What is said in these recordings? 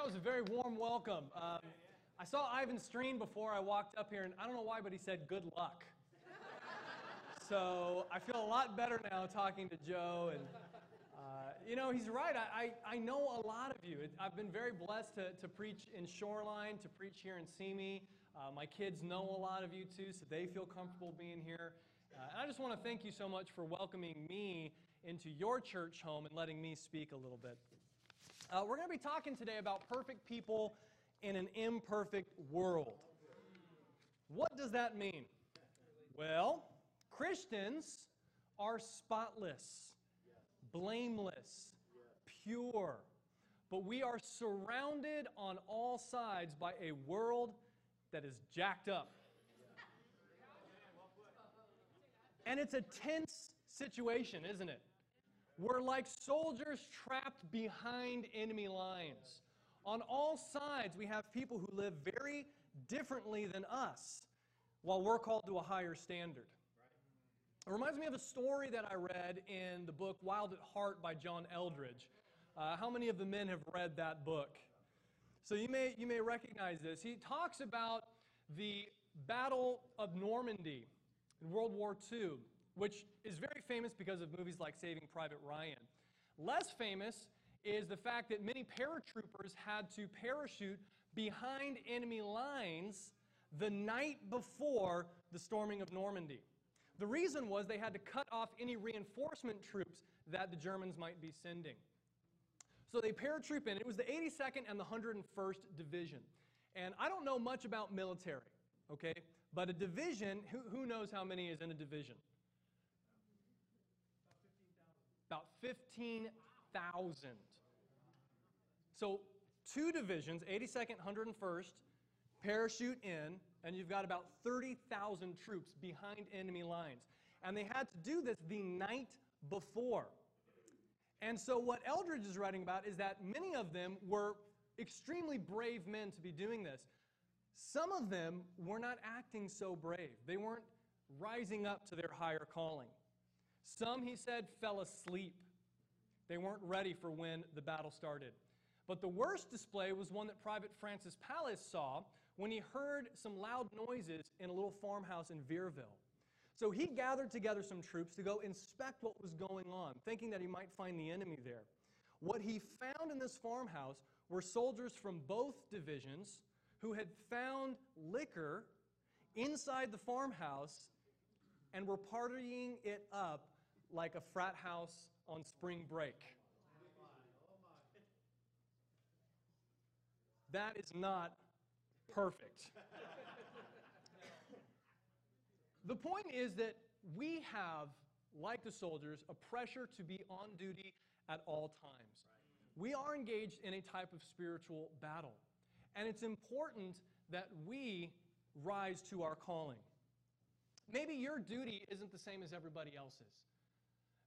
That was a very warm welcome. Um, I saw Ivan Streen before I walked up here, and I don't know why, but he said, Good luck. so I feel a lot better now talking to Joe. And, uh, you know, he's right. I, I, I, know a lot of you. I've been very blessed to, to preach in Shoreline, to preach here in Simi. Uh, my kids know a lot of you too, so they feel comfortable being here. Uh, and I just want to thank you so much for welcoming me into your church home and letting me speak a little bit. Uh, we're going to be talking today about perfect people in an imperfect world. What does that mean? Well, Christians are spotless, blameless, pure, but we are surrounded on all sides by a world that is jacked up. And it's a tense situation, isn't it? We're like soldiers trapped behind enemy lines. On all sides, we have people who live very differently than us, while we're called to a higher standard. It reminds me of a story that I read in the book Wild at Heart by John Eldredge. Uh, how many of the men have read that book? So you may, you may recognize this. He talks about the Battle of Normandy in World War II which is very famous because of movies like Saving Private Ryan. Less famous is the fact that many paratroopers had to parachute behind enemy lines the night before the storming of Normandy. The reason was they had to cut off any reinforcement troops that the Germans might be sending. So they paratroop in. It was the 82nd and the 101st Division. And I don't know much about military, okay? But a division, who, who knows how many is in a division? About 15,000. So two divisions, 82nd, 101st, parachute in, and you've got about 30,000 troops behind enemy lines. And they had to do this the night before. And so, what Eldredge is writing about is that many of them were extremely brave men to be doing this. Some of them were not acting so brave, they weren't rising up to their higher calling. Some, he said, fell asleep. They weren't ready for when the battle started. But the worst display was one that Private Francis Palys saw when he heard some loud noises in a little farmhouse in Vierville. So he gathered together some troops to go inspect what was going on, thinking that he might find the enemy there. What he found in this farmhouse were soldiers from both divisions who had found liquor inside the farmhouse and were partying it up like a frat house on spring break. That is not perfect. the point is that we have, like the soldiers, a pressure to be on duty at all times. We are engaged in a type of spiritual battle. And it's important that we rise to our calling. Maybe your duty isn't the same as everybody else's.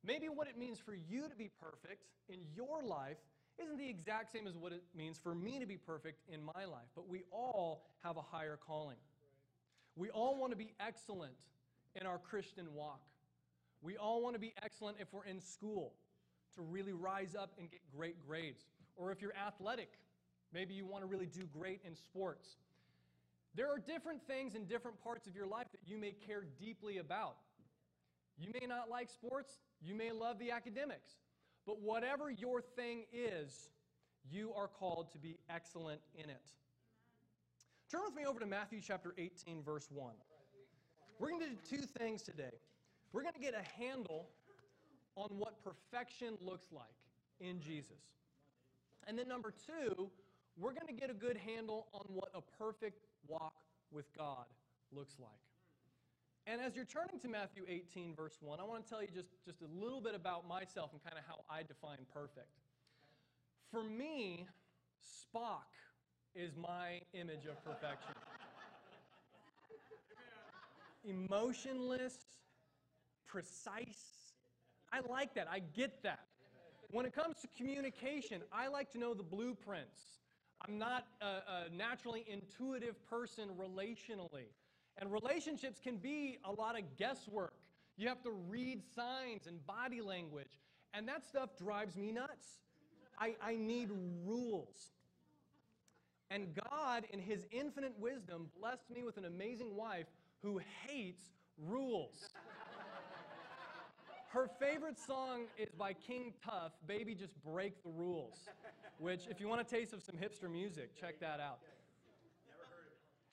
Maybe what it means for you to be perfect in your life isn't the exact same as what it means for me to be perfect in my life, but we all have a higher calling. We all want to be excellent in our Christian walk. We all want to be excellent if we're in school, to really rise up and get great grades. Or if you're athletic, maybe you want to really do great in sports. There are different things in different parts of your life that you may care deeply about. You may not like sports, you may love the academics, but whatever your thing is, you are called to be excellent in it. Turn with me over to Matthew chapter 18, verse 1. We're going to do two things today. We're going to get a handle on what perfection looks like in Jesus. And then, number two, we're going to get a good handle on what a perfect walk with God looks like. And as you're turning to Matthew 18, verse 1, I want to tell you just, just a little bit about myself and kind of how I define perfect. For me, Spock is my image of perfection. Emotionless, precise. I like that. I get that. When it comes to communication, I like to know the blueprints. I'm not a, a naturally intuitive person relationally. And relationships can be a lot of guesswork. You have to read signs and body language. And that stuff drives me nuts. I, I need rules. And God, in His infinite wisdom, blessed me with an amazing wife who hates rules. Her favorite song is by King Tuff, Baby Just Break the Rules, which, if you want a taste of some hipster music, check that out.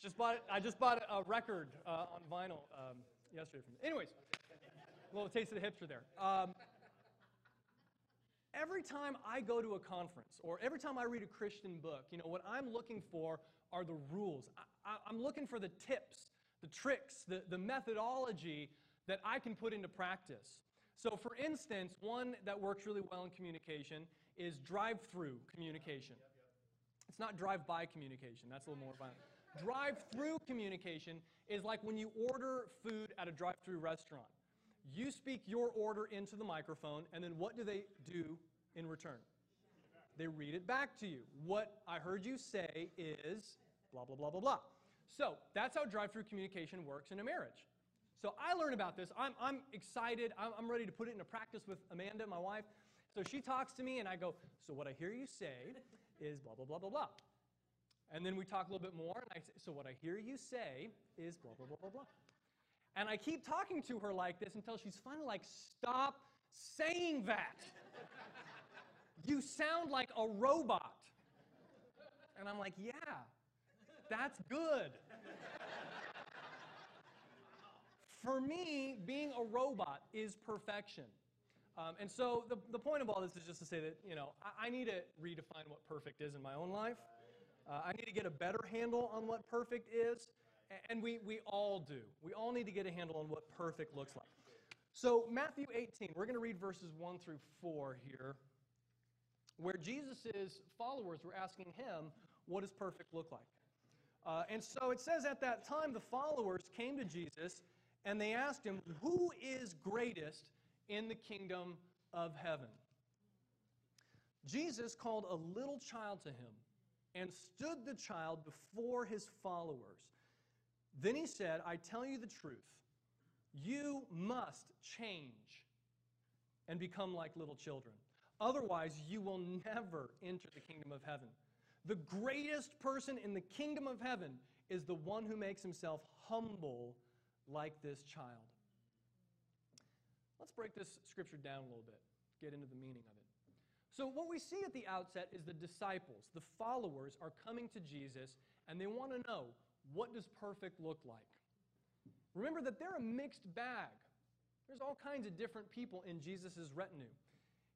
Just bought I just bought a record uh, on vinyl um, yesterday. From, anyways, a little taste of the hipster there. Um, every time I go to a conference or every time I read a Christian book, you know, what I'm looking for are the rules. I, am looking for the tips, the tricks, the, the methodology that I can put into practice. So, for instance, one that works really well in communication is drive through communication. It's not drive by communication, that's a little more violent. Drive through communication is like when you order food at a drive through restaurant. You speak your order into the microphone, and then what do they do in return? They read it back to you. What I heard you say is blah, blah, blah, blah, blah. So that's how drive through communication works in a marriage. So I learn about this. I'm, I'm excited. I'm, I'm ready to put it into practice with Amanda, my wife. So she talks to me, and I go, So what I hear you say is blah, blah, blah, blah, blah. And then we talk a little bit more, and I say, So what I hear you say is blah, blah, blah, blah, blah. And I keep talking to her like this until she's finally like, Stop saying that. you sound like a robot. And I'm like, Yeah, that's good. For me, being a robot is perfection. Um, and so the, the point of all this is just to say that, you know, I, I need to redefine what perfect is in my own life. Uh, I need to get a better handle on what perfect is. And we, we all do. We all need to get a handle on what perfect looks like. So, Matthew 18, we're going to read verses 1 through 4 here, where Jesus' followers were asking him, What does perfect look like? Uh, and so it says at that time, the followers came to Jesus and they asked him, Who is greatest in the kingdom of heaven? Jesus called a little child to him and stood the child before his followers. Then he said, I tell you the truth. You must change and become like little children. Otherwise, you will never enter the kingdom of heaven. The greatest person in the kingdom of heaven is the one who makes himself humble like this child. Let's break this scripture down a little bit, get into the meaning of it. So, what we see at the outset is the disciples, the followers, are coming to Jesus and they want to know what does perfect look like? Remember that they're a mixed bag. There's all kinds of different people in Jesus' retinue.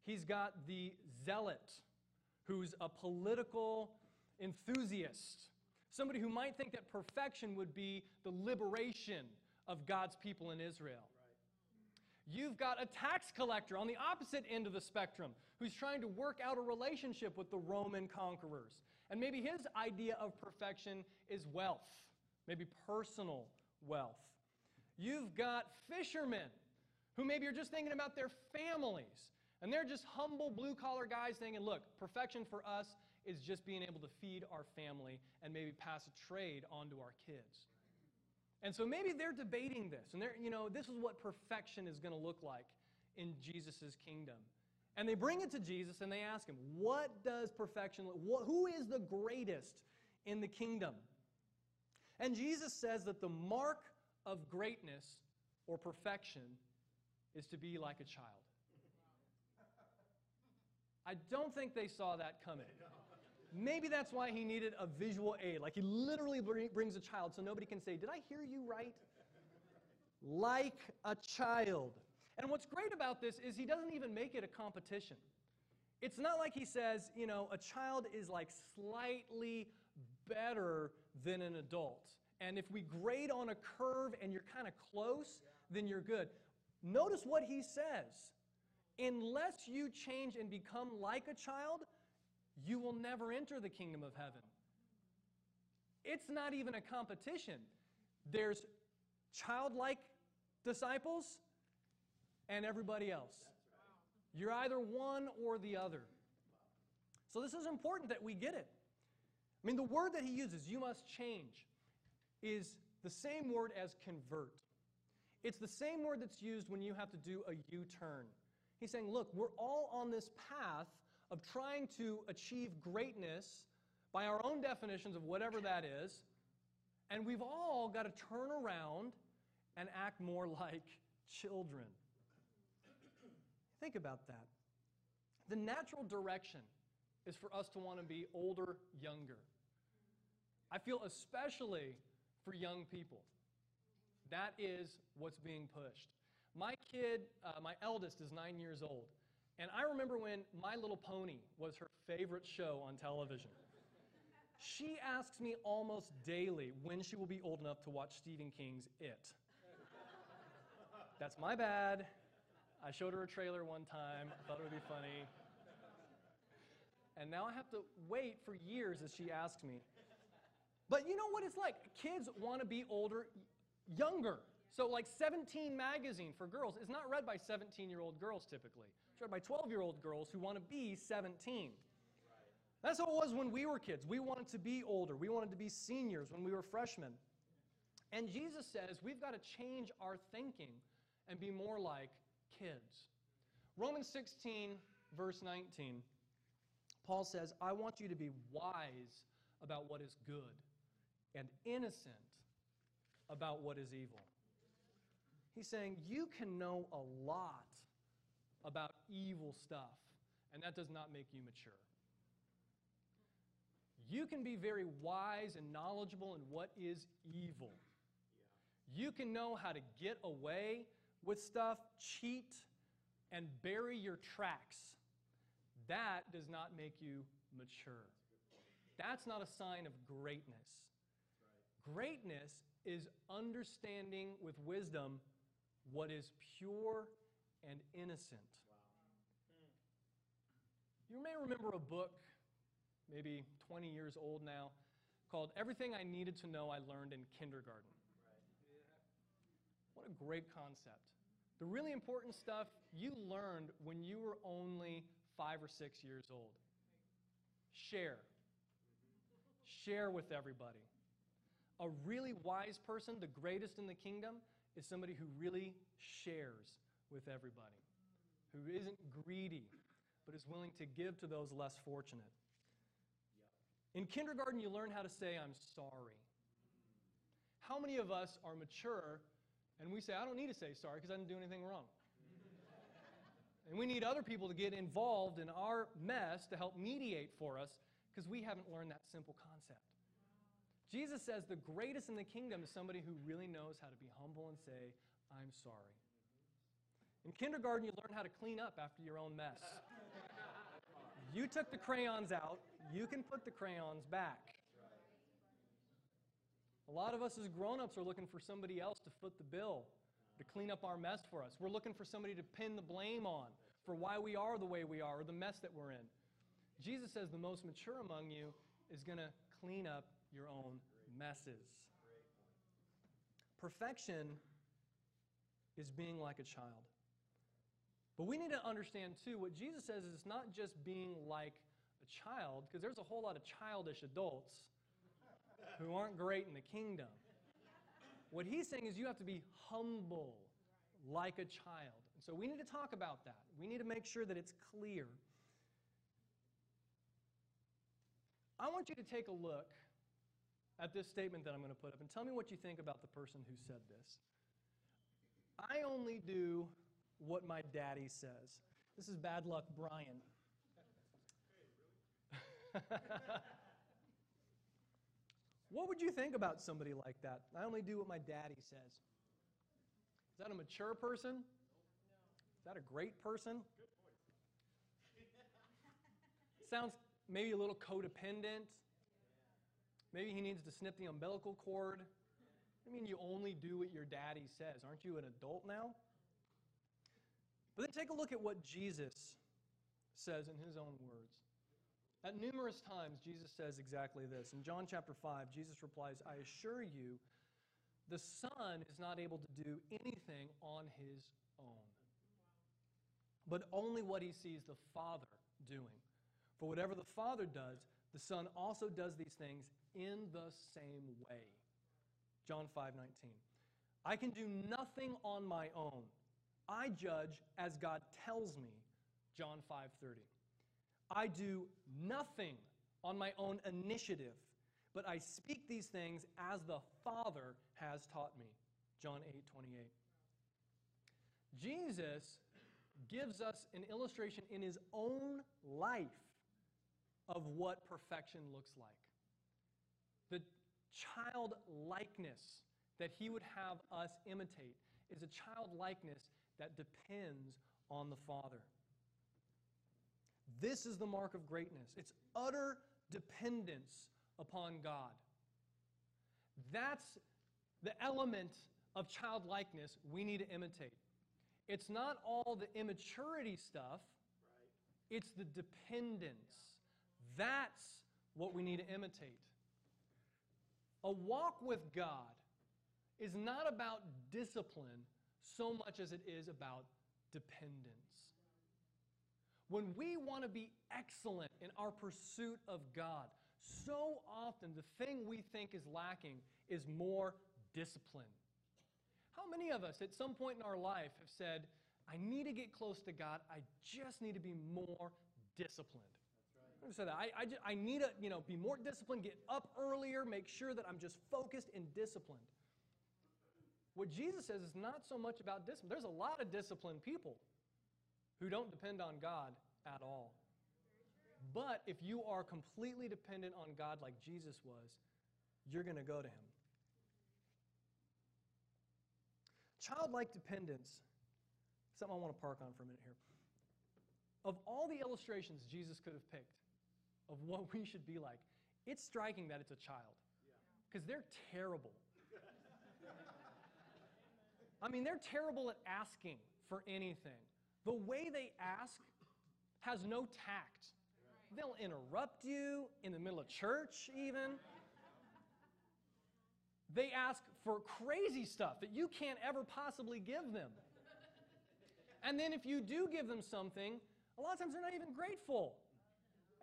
He's got the zealot, who's a political enthusiast, somebody who might think that perfection would be the liberation of God's people in Israel. You've got a tax collector on the opposite end of the spectrum who's trying to work out a relationship with the Roman conquerors. And maybe his idea of perfection is wealth, maybe personal wealth. You've got fishermen who maybe are just thinking about their families. And they're just humble blue collar guys thinking, look, perfection for us is just being able to feed our family and maybe pass a trade on to our kids. And so maybe they're debating this, and they're, you know, this is what perfection is going to look like in Jesus' kingdom. And they bring it to Jesus and they ask him, What does perfection look Who is the greatest in the kingdom? And Jesus says that the mark of greatness or perfection is to be like a child. I don't think they saw that coming. Maybe that's why he needed a visual aid. Like he literally brings a child so nobody can say, Did I hear you right? Like a child. And what's great about this is he doesn't even make it a competition. It's not like he says, you know, a child is like slightly better than an adult. And if we grade on a curve and you're kind of close, then you're good. Notice what he says. Unless you change and become like a child, you will never enter the kingdom of heaven. It's not even a competition. There's childlike disciples and everybody else. You're either one or the other. So, this is important that we get it. I mean, the word that he uses, you must change, is the same word as convert. It's the same word that's used when you have to do a U turn. He's saying, look, we're all on this path of trying to achieve greatness, by our own definitions of whatever that is, and we've all got to turn around and act more like children. Think about that. The natural direction is for us to want to be older, younger. I feel especially for young people. That is what's being pushed. My kid, uh, my eldest, is nine years old. And I remember when My Little Pony was her favorite show on television. She asks me almost daily when she will be old enough to watch Stephen King's It. That's my bad. I showed her a trailer one time. I thought it would be funny. And now I have to wait for years as she asks me. But you know what it's like? Kids want to be older, younger. So, like 17 magazine for girls is not read by 17 year old girls typically. Read by 12 year old girls who want to be 17. That's how it was when we were kids. We wanted to be older, we wanted to be seniors when we were freshmen. And Jesus says we've got to change our thinking and be more like kids. Romans 16, verse 19, Paul says, I want you to be wise about what is good and innocent about what is evil. He's saying you can know a lot about evil stuff, and that does not make you mature. You can be very wise and knowledgeable in what is evil. You can know how to get away with stuff, cheat, and bury your tracks. That does not make you mature. That's not a sign of greatness. Greatness is understanding with wisdom what is pure and innocent. You may remember a book, maybe 20 years old now, called Everything I Needed to Know I Learned in Kindergarten. What a great concept. The really important stuff you learned when you were only five or six years old. Share. Share with everybody. A really wise person, the greatest in the kingdom, is somebody who really shares with everybody, who isn't greedy, but is willing to give to those less fortunate. In kindergarten, you learn how to say, I'm sorry. How many of us are mature and we say, I don't need to say sorry because I didn't do anything wrong? and we need other people to get involved in our mess to help mediate for us because we haven't learned that simple concept. Jesus says the greatest in the kingdom is somebody who really knows how to be humble and say, I'm sorry. In kindergarten, you learn how to clean up after your own mess. You took the crayons out, you can put the crayons back. A lot of us as grown ups are looking for somebody else to foot the bill, to clean up our mess for us. We're looking for somebody to pin the blame on for why we are the way we are or the mess that we're in. Jesus says the most mature among you is going to clean up your own messes. Perfection is being like a child. But we need to understand, too, what Jesus says is it's not just being like a child, because there's a whole lot of childish adults who aren't great in the kingdom. What he's saying is you have to be humble like a child. And so we need to talk about that. We need to make sure that it's clear. I want you to take a look at this statement that I'm going to put up and tell me what you think about the person who said this. I only do what my daddy says. This is bad luck, Brian. what would you think about somebody like that? I only do what my daddy says. Is that a mature person? Is that a great person? Sounds maybe a little codependent. Maybe he needs to snip the umbilical cord. I mean, you only do what your daddy says. Aren't you an adult now? But then take a look at what Jesus says in his own words. At numerous times, Jesus says exactly this. In John chapter 5, Jesus replies, I assure you, the Son is not able to do anything on his own, but only what he sees the Father doing. For whatever the Father does, the Son also does these things in the same way. John 5 19. I can do nothing on my own. I judge as God tells me. John 5:30. I do nothing on my own initiative, but I speak these things as the Father has taught me. John 8 28. Jesus gives us an illustration in his own life of what perfection looks like. The childlikeness that he would have us imitate is a childlikeness that depends on the Father. This is the mark of greatness. It's utter dependence upon God. That's the element of childlikeness we need to imitate. It's not all the immaturity stuff, it's the dependence. That's what we need to imitate. A walk with God is not about discipline so much as it is about dependence. When we want to be excellent in our pursuit of God, so often the thing we think is lacking is more discipline. How many of us at some point in our life have said, I need to get close to God, I just need to be more disciplined? I said that. I, I, just, I need to you know, be more disciplined, get up earlier, make sure that I'm just focused and disciplined. What Jesus says is not so much about discipline. There's a lot of disciplined people who don't depend on God at all. But if you are completely dependent on God like Jesus was, you're going to go to Him. Childlike dependence, something I want to park on for a minute here. Of all the illustrations Jesus could have picked of what we should be like, it's striking that it's a child. Because they're terrible. I mean, they're terrible at asking for anything. The way they ask has no tact. They'll interrupt you in the middle of church, even. They ask for crazy stuff that you can't ever possibly give them. And then if you do give them something, a lot of times they're not even grateful.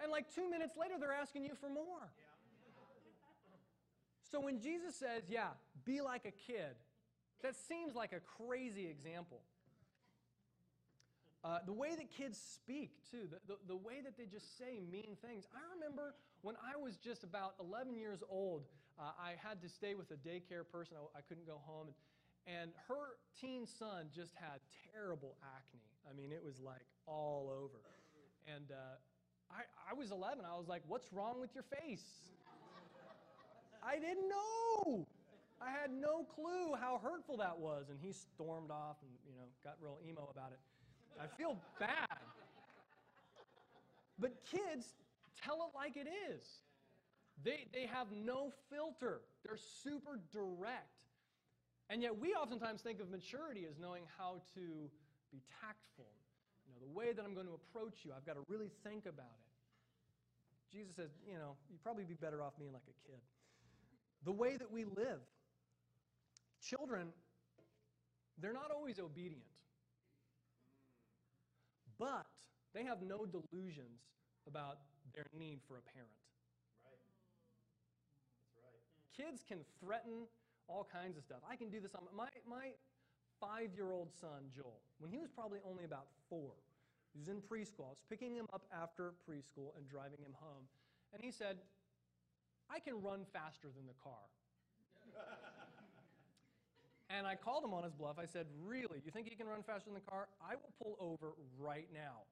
And like two minutes later, they're asking you for more. So when Jesus says, yeah, be like a kid, that seems like a crazy example. Uh, the way that kids speak, too, the, the, the, way that they just say mean things. I remember when I was just about 11 years old, uh, I had to stay with a daycare person. I, I couldn't go home. And, and her teen son just had terrible acne. I mean, it was like all over. And uh, I, I was 11. I was like, What's wrong with your face? I didn't know. I had no clue how hurtful that was. And he stormed off and, you know, got real emo about it. I feel bad. But kids tell it like it is. They, they have no filter, they're super direct. And yet, we oftentimes think of maturity as knowing how to be tactful. You know, the way that I'm going to approach you, I've got to really think about it. Jesus says, you know, you'd probably be better off being like a kid. The way that we live, Children, they're not always obedient, but they have no delusions about their need for a parent. Right. That's right. Kids can threaten all kinds of stuff. I can do this on my, my five year old son, Joel, when he was probably only about four. He was in preschool. I was picking him up after preschool and driving him home. And he said, I can run faster than the car. And I called him on his bluff. I said, Really? You think you can run faster than the car? I will pull over right now.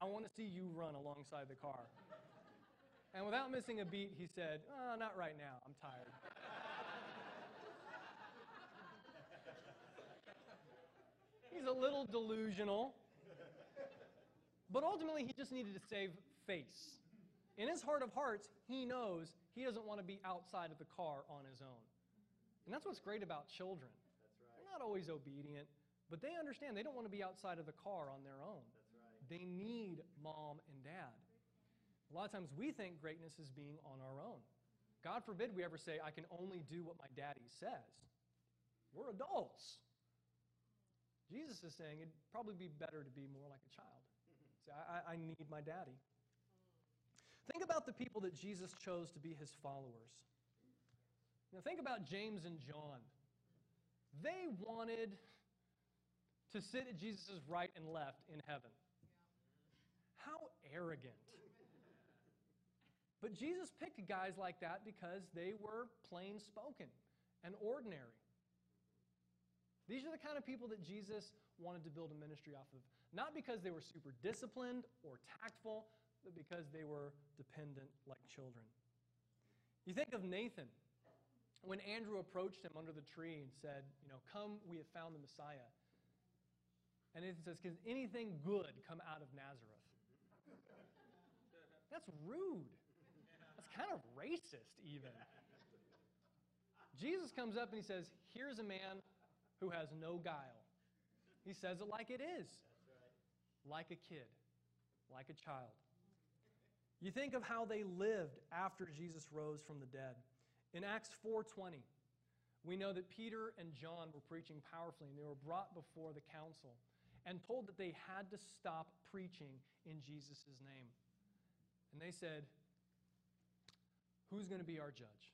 I want to see you run alongside the car. And without missing a beat, he said, oh, Not right now. I'm tired. He's a little delusional. But ultimately, he just needed to save face. In his heart of hearts, he knows he doesn't want to be outside of the car on his own. And that's what's great about children. Right. They're not always obedient, but they understand they don't want to be outside of the car on their own. Right. They need mom and dad. A lot of times we think greatness is being on our own. God forbid we ever say, I can only do what my daddy says. We're adults. Jesus is saying it'd probably be better to be more like a child. Say, I, I need my daddy. Think about the people that Jesus chose to be his followers. Now, think about James and John. They wanted to sit at Jesus' right and left in heaven. How arrogant. But Jesus picked guys like that because they were plain spoken and ordinary. These are the kind of people that Jesus wanted to build a ministry off of. Not because they were super disciplined or tactful, but because they were dependent like children. You think of Nathan when Andrew approached him under the tree and said, You know, come, we have found the Messiah. And Nathan says, Can anything good come out of Nazareth? That's rude. That's kind of racist, even. Jesus comes up and he says, Here's a man who has no guile. He says it like it is like a kid, like a child. You think of how they lived after Jesus rose from the dead. In Acts 4:20, we know that Peter and John were preaching powerfully and they were brought before the council and told that they had to stop preaching in Jesus' name. And they said, Who's going to be our judge?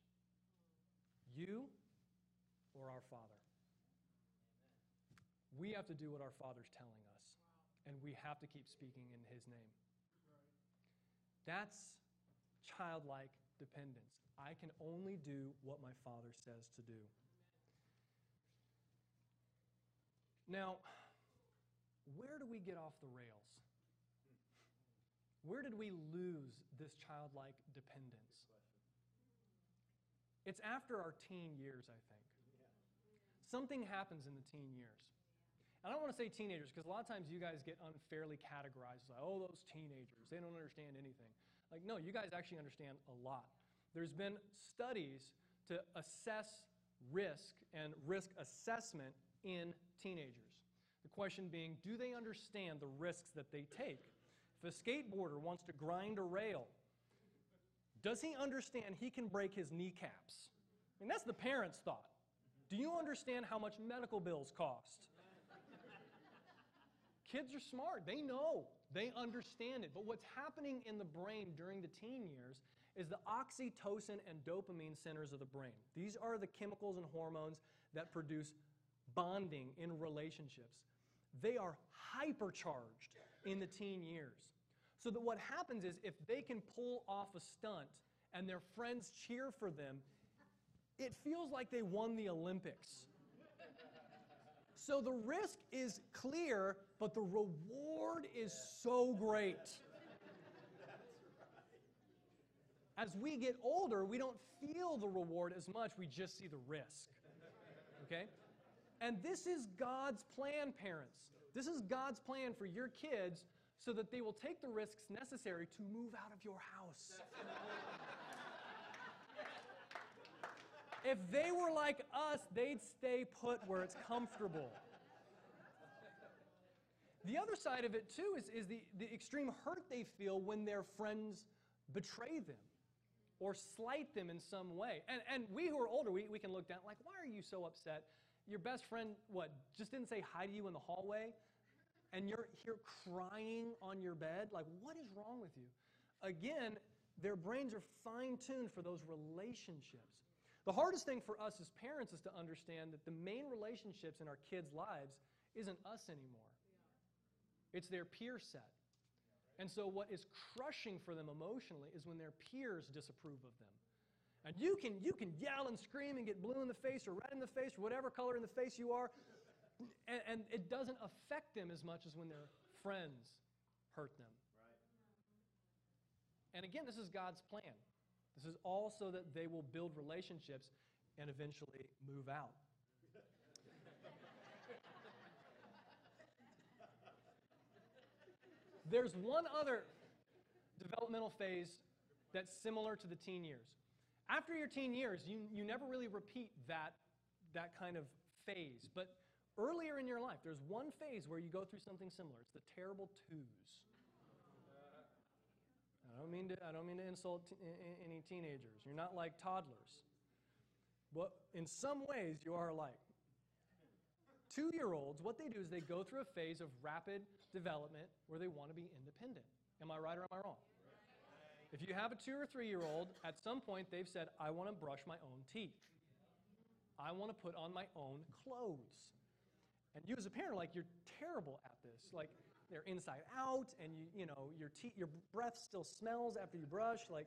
You or our Father? We have to do what our Father's telling us, and we have to keep speaking in His name. That's childlike dependence. I can only do what my Father says to do. Now, where do we get off the rails? Where did we lose this childlike dependence? It's after our teen years, I think. Something happens in the teen years. And I don't want to say teenagers because a lot of times you guys get unfairly categorized like, oh, those teenagers, they don't understand anything. Like, no, you guys actually understand a lot. There's been studies to assess risk and risk assessment in teenagers. The question being, do they understand the risks that they take? If a skateboarder wants to grind a rail, does he understand he can break his kneecaps? I mean, that's the parents' thought. Do you understand how much medical bills cost? Kids are smart. They know. They understand it. But what's happening in the brain during the teen years is the oxytocin and dopamine centers of the brain. These are the chemicals and hormones that produce bonding in relationships. They are hypercharged in the teen years. So that what happens is if they can pull off a stunt and their friends cheer for them, it feels like they won the Olympics. So the risk is clear, but the reward is so great. As we get older, we don't feel the reward as much, we just see the risk. Okay? And this is God's plan, parents. This is God's plan for your kids so that they will take the risks necessary to move out of your house. If they were like us, they'd stay put where it's comfortable. The other side of it, too, is, is the, the extreme hurt they feel when their friends betray them or slight them in some way. And, and we who are older, we, we can look down like, why are you so upset? Your best friend, what, just didn't say hi to you in the hallway? And you're here crying on your bed? Like, what is wrong with you? Again, their brains are fine tuned for those relationships. The hardest thing for us as parents is to understand that the main relationships in our kids' lives isn't us anymore. It's their peer set. And so, what is crushing for them emotionally is when their peers disapprove of them. And you can, you can yell and scream and get blue in the face or red in the face or whatever color in the face you are, and, and it doesn't affect them as much as when their friends hurt them. Right. And again, this is God's plan. This is all so that they will build relationships and eventually move out. There's one other developmental phase that's similar to the teen years. After your teen years, you, you never really repeat that, that kind of phase. But earlier in your life, there's one phase where you go through something similar. It's the terrible twos. I don't mean to, I don't mean to insult t- any teenagers. You're not like toddlers. But in some ways, you are like. Two year olds, what they do is they go through a phase of rapid development where they want to be independent. Am I right or am I wrong? If you have a two or three year old, at some point they've said, I want to brush my own teeth. I want to put on my own clothes. And you as a parent, like, you're terrible at this. Like, they're inside out, and you, you know, your, your breath still smells after you brush. Like,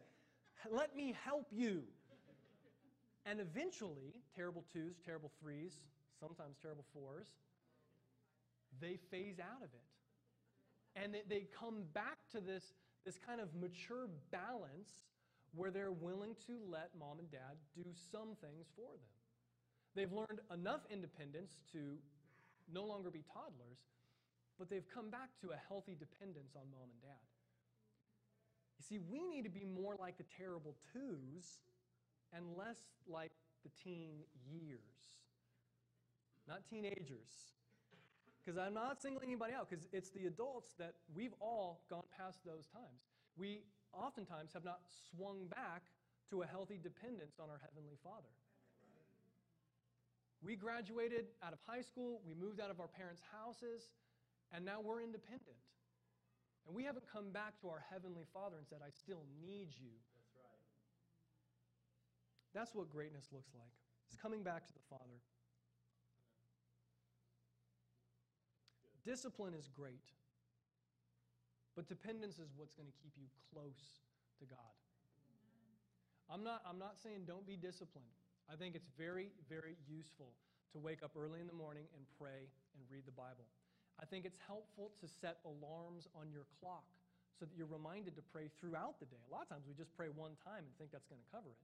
Let me help you. And eventually, terrible twos, terrible threes, sometimes terrible fours, they phase out of it. And they, they come back to this, this kind of mature balance where they're willing to let mom and dad do some things for them. They've learned enough independence to no longer be toddlers, but they've come back to a healthy dependence on mom and dad. You see, we need to be more like the terrible twos and less like the teen years. Not teenagers. Because I'm not singling anybody out, because it's the adults that we've all gone past those times. We oftentimes have not swung back to a healthy dependence on our Heavenly Father. We graduated out of high school, we moved out of our parents' houses, and now we're independent. And we haven't come back to our Heavenly Father and said, I still need you. That's right. That's what greatness looks like. It's coming back to the Father. Discipline is great, but dependence is what's going to keep you close to God. I'm not, I'm not saying don't be disciplined. I think it's very, very useful to wake up early in the morning and pray and read the Bible. I think it's helpful to set alarms on your clock so that you're reminded to pray throughout the day. A lot of times we just pray one time and think that's going to cover it.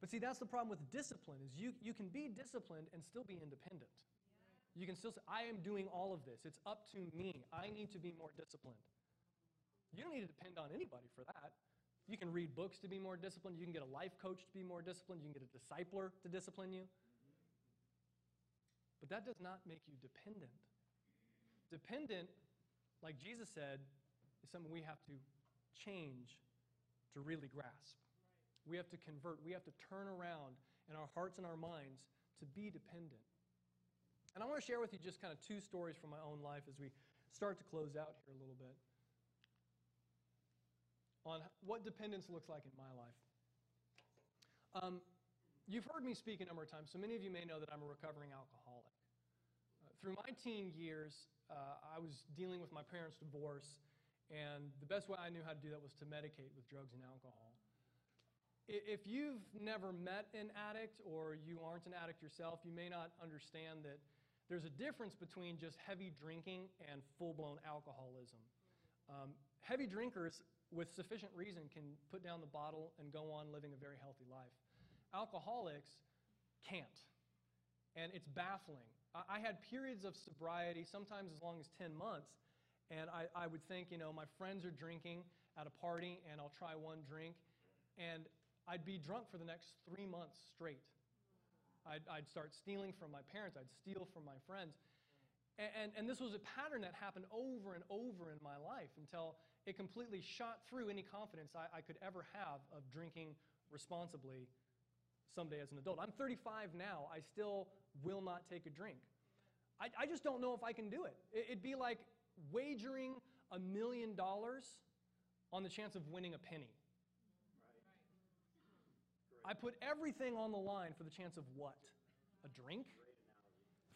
But see, that's the problem with discipline is you, you can be disciplined and still be independent. You can still say, I am doing all of this. It's up to me. I need to be more disciplined. You don't need to depend on anybody for that. You can read books to be more disciplined. You can get a life coach to be more disciplined. You can get a discipler to discipline you. That does not make you dependent. Dependent, like Jesus said, is something we have to change to really grasp. We have to convert. We have to turn around in our hearts and our minds to be dependent. And I want to share with you just kind of two stories from my own life as we start to close out here a little bit on what dependence looks like in my life. Um, you've heard me speak a number of times, so many of you may know that I'm a recovering alcoholic. Through my teen years, uh, I was dealing with my parents' divorce, and the best way I knew how to do that was to medicate with drugs and alcohol. If you've never met an addict or you aren't an addict yourself, you may not understand that there's a difference between just heavy drinking and full blown alcoholism. Um, heavy drinkers, with sufficient reason, can put down the bottle and go on living a very healthy life. Alcoholics can't. And it's baffling. I, had periods of sobriety, sometimes as long as 10 months, and I, I would think, you know, my friends are drinking at a party, and I'll try one drink, and I'd be drunk for the next three months straight. I'd, I'd start stealing from my parents, I'd steal from my friends. And, and, and, this was a pattern that happened over and over in my life until it completely shot through any confidence I, I could ever have of drinking responsibly someday as an adult. I'm 35 now. I still will not take a drink. I, I just don't know if I can do it. it. It'd be like wagering a million dollars on the chance of winning a penny. I put everything on the line for the chance of what? A drink?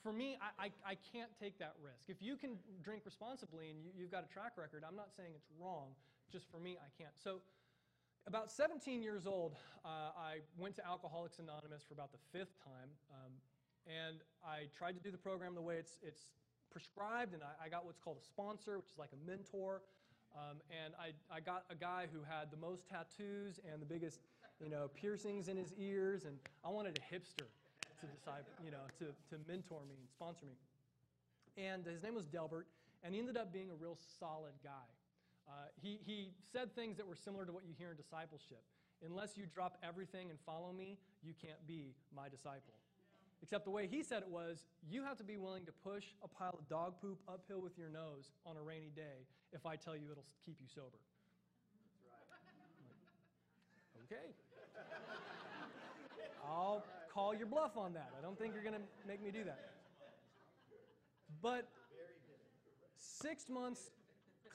For me, I, I, I, can't take that risk. If you can drink responsibly and you, have got a track record, I'm not saying it's wrong. Just for me, I can't. So, about 17 years old, uh, I went to Alcoholics Anonymous for about the fifth time. Um, and I tried to do the program the way it's, it's prescribed, and I, I got what's called a sponsor, which is like a mentor. Um, and I, I got a guy who had the most tattoos and the biggest you know, piercings in his ears, and I wanted a hipster to decide, you know, to, to mentor me and sponsor me. And his name was Delbert, and he ended up being a real solid guy. Uh, he, he said things that were similar to what you hear in discipleship. Unless you drop everything and follow me, you can't be my disciple. Except the way he said it was, you have to be willing to push a pile of dog poop uphill with your nose on a rainy day if I tell you it'll keep you sober. okay. I'll call your bluff on that. I don't think you're going to make me do that. But six months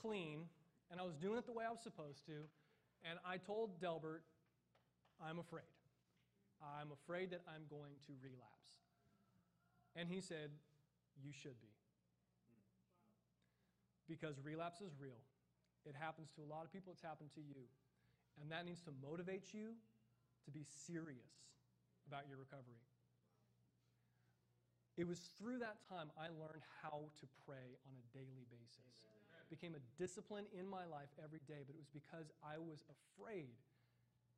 clean, and I was doing it the way I was supposed to, and I told Delbert, I'm afraid. I'm afraid that I'm going to relapse. And he said, You should be. Because relapse is real. It happens to a lot of people, it's happened to you. And that needs to motivate you to be serious about your recovery. It was through that time I learned how to pray on a daily basis. It became a discipline in my life every day, but it was because I was afraid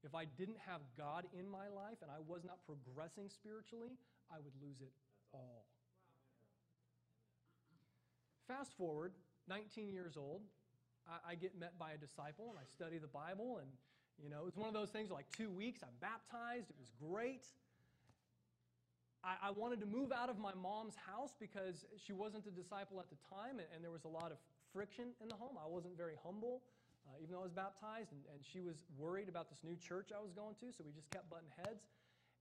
if I didn't have God in my life and I was not progressing spiritually, I would lose it all. Fast forward, 19 years old, I, get met by a disciple and I study the Bible, and you know, it's one of those things like two weeks, I'm baptized, it was great. I, wanted to move out of my mom's house because she wasn't a disciple at the time, and there was a lot of friction in the home. I wasn't very humble, uh, even though I was baptized, and, and she was worried about this new church I was going to, so we just kept butting heads.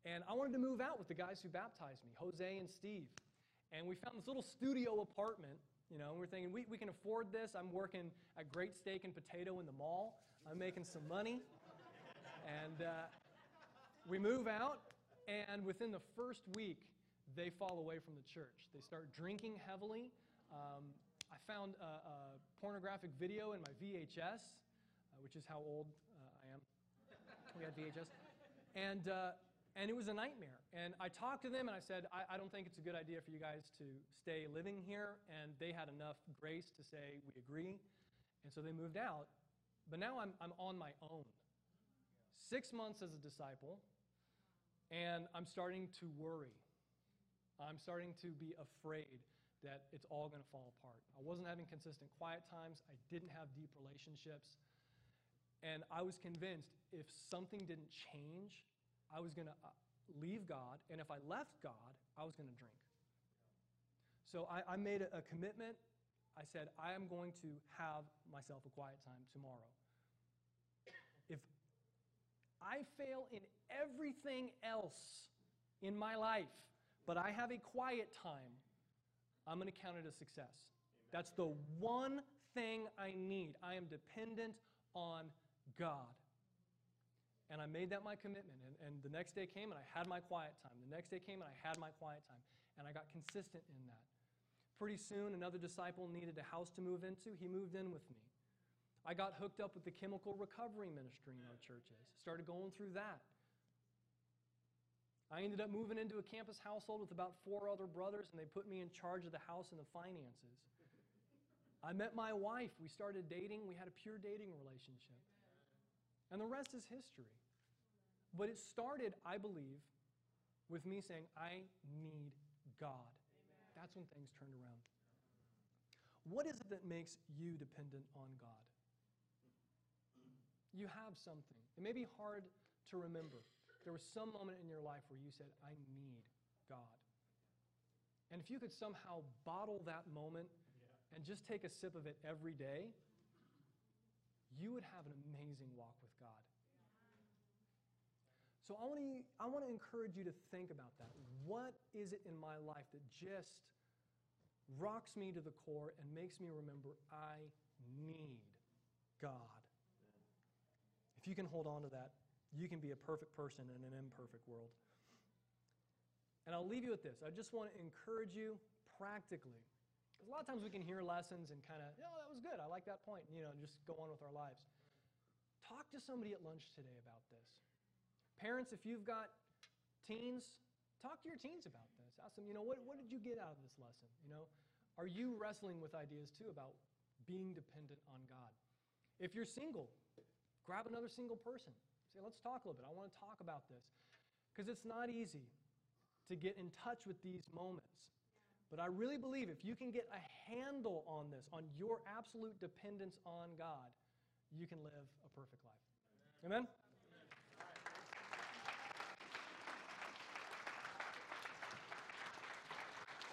And I wanted to move out with the guys who baptized me, Jose and Steve. And we found this little studio apartment, you know, and we're thinking, we, we can afford this. I'm working at Great Steak and Potato in the mall. I'm making some money. And uh, we move out, and within the first week, they fall away from the church. They start drinking heavily. Um, I found a, a, pornographic video in my VHS, uh, which is how old uh, I am. We had VHS. And, uh, and it was a nightmare. And I talked to them and I said, I, I don't think it's a good idea for you guys to stay living here. And they had enough grace to say, we agree. And so they moved out. But now I'm, I'm on my own. Six months as a disciple, and I'm starting to worry. I'm starting to be afraid that it's all going to fall apart. I wasn't having consistent quiet times, I didn't have deep relationships. And I was convinced if something didn't change, I was going to uh, leave God. And if I left God, I was going to drink. So I, I made a, a commitment. I said, I am going to have myself a quiet time tomorrow. If I fail in everything else in my life, but I have a quiet time, I'm going to count it a success. Amen. That's the one thing I need. I am dependent on God. And I made that my commitment. And, and the next day came and I had my quiet time. The next day came and I had my quiet time. And I got consistent in that. Pretty soon, another disciple needed a house to move into. He moved in with me. I got hooked up with the chemical recovery ministry in our churches, started going through that. I ended up moving into a campus household with about four other brothers, and they put me in charge of the house and the finances. I met my wife. We started dating. We had a pure dating relationship. And the rest is history. But it started, I believe, with me saying, I need God. That's when things turned around. What is it that makes you dependent on God? You have something. It may be hard to remember. There was some moment in your life where you said, I need God. And if you could somehow bottle that moment and just take a sip of it every day, you would have an amazing walk with God. So I want, to, I want to encourage you to think about that. What is it in my life that just rocks me to the core and makes me remember I need God? If you can hold on to that, you can be a perfect person in an imperfect world. And I'll leave you with this. I just want to encourage you practically. Because a lot of times we can hear lessons and kind of, oh, that was good. I like that point. You know, just go on with our lives. Talk to somebody at lunch today about this. Parents, if you've got teens, talk to your teens about this. Ask them, you know, what, what did you get out of this lesson? You know, are you wrestling with ideas too about being dependent on God? If you're single, Grab another single person. Say, let's talk a little bit. I want to talk about this. Because it's not easy to get in touch with these moments. But I really believe if you can get a handle on this, on your absolute dependence on God, you can live a perfect life. Amen? Amen?